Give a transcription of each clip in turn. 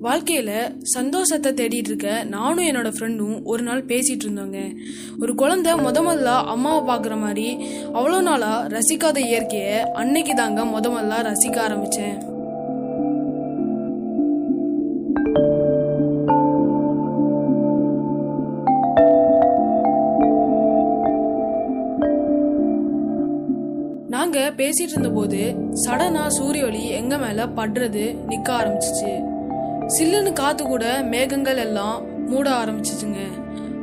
வாழ்க்கையில் சந்தோஷத்தை தேடிட்டு இருக்க நானும் என்னோட ஃப்ரெண்டும் ஒரு நாள் பேசிட்டு இருந்தோங்க. ஒரு குழந்தை முத முதல்ல அம்மாவை பார்க்குற மாதிரி அவ்வளோ நாளாக ரசிக்காத இயற்கையை அன்னைக்கு தாங்க முத முதல்ல ரசிக்க ஆரம்பித்தேன் நாங்க பேசிட்டு இருந்தபோது சடனா சூரிய ஒளி எங்க மேல படுறது நிக்க ஆரம்பிச்சிச்சு. சில்லுன்னு காத்து கூட மேகங்கள் எல்லாம் மூட ஆரம்பிச்சிச்சுங்க.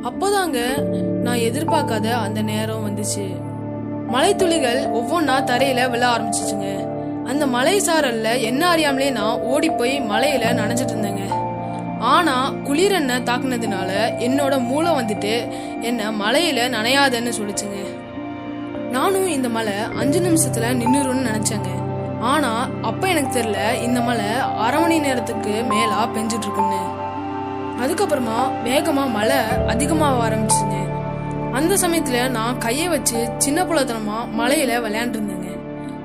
அப்போதாங்க நான் எதிர்பார்க்காத அந்த நேரம் வந்துச்சு. மலைத்துளிகள் ஒவ்வொன்றா தரையில விழ ஆரம்பிச்சிச்சுங்க. அந்த மலை சாரல்ல என்ன அறியாமலே நான் ஓடி போய் மலையில நனைஞ்சிட்டு இருந்தேங்க. ஆனா குளிர் என்ன தாக்குனதுனால என்னோட மூளை வந்துட்டு என்ன மலையில நனையாதன்னு சொல்லிச்சுங்க. நானும் இந்த மலை அஞ்சு நிமிஷத்துல நின்னுரும்னு நினைச்சேங்க. ஆனா அப்ப எனக்கு தெரியல இந்த மலை அரை மணி நேரத்துக்கு மேலா பெஞ்சிட்டு இருக்குன்னு அதுக்கப்புறமா வேகமா மழை அதிகமாக ஆரம்பிச்சுங்க. அந்த சமயத்துல நான் கையை வச்சு சின்ன புலத்தனமா மலையில விளையாண்டு இருந்தேங்க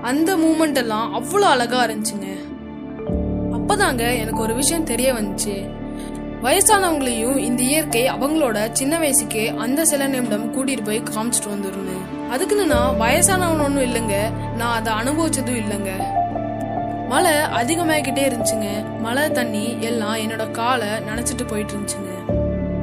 அந்த மூமெண்ட் எல்லாம் அவ்வளோ அழகா இருந்துச்சுங்க. அப்பதாங்க எனக்கு ஒரு விஷயம் தெரிய வந்துச்சு. வயசானவங்களையும் இந்த இயற்கை அவங்களோட சின்ன வயசுக்கே அந்த சில நிமிடம் கூட்டிட்டு போய் காமிச்சிட்டு வந்துருந்தேன் அதுக்குன்னு நான் வயசானவன் ஒன்றும் இல்லைங்க. நான் அதை அனுபவிச்சதும் இல்லைங்க. மழை அதிகமாகிக்கிட்டே இருந்துச்சுங்க. மழை தண்ணி எல்லாம் என்னோட காலை நினச்சிட்டு போயிட்டு இருந்துச்சுங்க.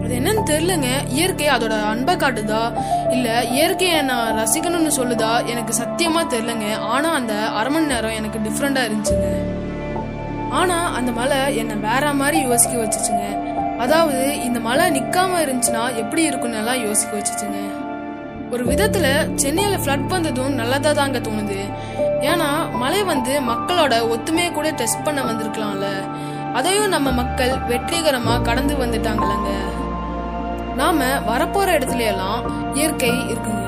அது என்னன்னு தெரியலங்க. இயற்கை அதோட அன்பை காட்டுதா? இல்ல இயற்கையை நான் ரசிக்கணும்னு சொல்லுதா? எனக்கு சத்தியமா தெரியலங்க. ஆனா அந்த அரை மணி நேரம் எனக்கு டிஃப்ரெண்டா இருந்துச்சுங்க. ஆனா அந்த மலை என்னை வேற மாதிரி யோசிக்க வச்சுச்சுங்க. அதாவது இந்த மலை நிக்காம இருந்துச்சுன்னா எப்படி இருக்குன்னு எல்லாம் யோசிக்க வச்சுச்சுங்க. ஒரு விதத்துல சென்னையில ஃப்ளட் வந்ததும் நல்லதா தாங்க தோணுது. ஏன்னா மழை வந்து மக்களோட ஒத்துமையை கூட டெஸ்ட் பண்ண வந்திருக்கலாம்ல. அதையும் நம்ம மக்கள் வெற்றிகரமா கடந்து வந்துட்டாங்களங்க நாம வரப்போற இடத்துல எல்லாம் இயற்கை இருக்குங்க.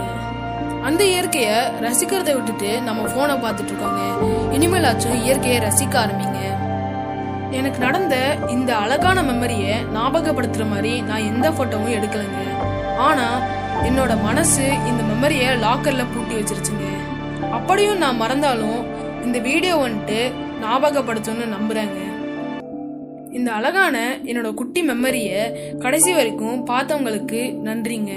அந்த இயற்கைய ரசிக்கிறதை விட்டுட்டு நம்ம போனை பார்த்துட்டு இருக்கோங்க. இனிமேலாச்சும் இயற்கையை ரசிக்க ஆரம்பிங்க. எனக்கு நடந்த இந்த அழகான மெமரியை ஞாபகப்படுத்துற மாதிரி நான் எந்த போட்டோவும் எடுக்கலைங்க. ஆனா என்னோட மனசு இந்த மெமரியை லாக்கர்ல பூட்டி வச்சிருச்சுங்க. அப்படியும் நான் மறந்தாலும் இந்த வீடியோ வந்துட்டு ஞாபகப்படுத்தும்னு நம்புறேங்க. இந்த அழகான என்னோட குட்டி மெமரியை கடைசி வரைக்கும் பார்த்தவங்களுக்கு நன்றிங்க.